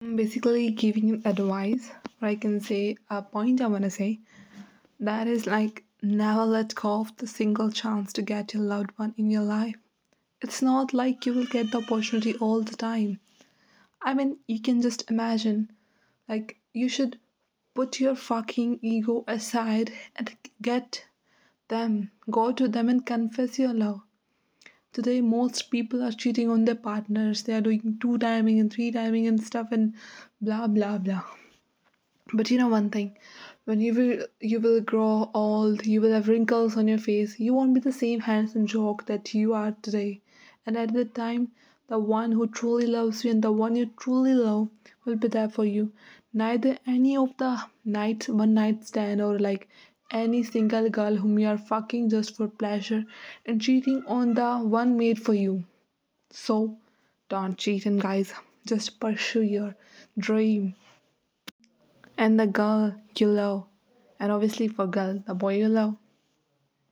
I'm basically giving advice, or I can say a point I want to say that is like never let go of the single chance to get your loved one in your life. It's not like you will get the opportunity all the time. I mean, you can just imagine, like, you should put your fucking ego aside and get them, go to them and confess your love. Today, most people are cheating on their partners. They are doing two timing and three timing and stuff and blah blah blah. But you know one thing, when you will you will grow old, you will have wrinkles on your face. You won't be the same handsome jock that you are today. And at that time, the one who truly loves you and the one you truly love will be there for you. Neither any of the night one night stand or like any single girl whom you are fucking just for pleasure and cheating on the one made for you. So don't cheat and guys, just pursue your dream and the girl you love. And obviously for girl, the boy you love.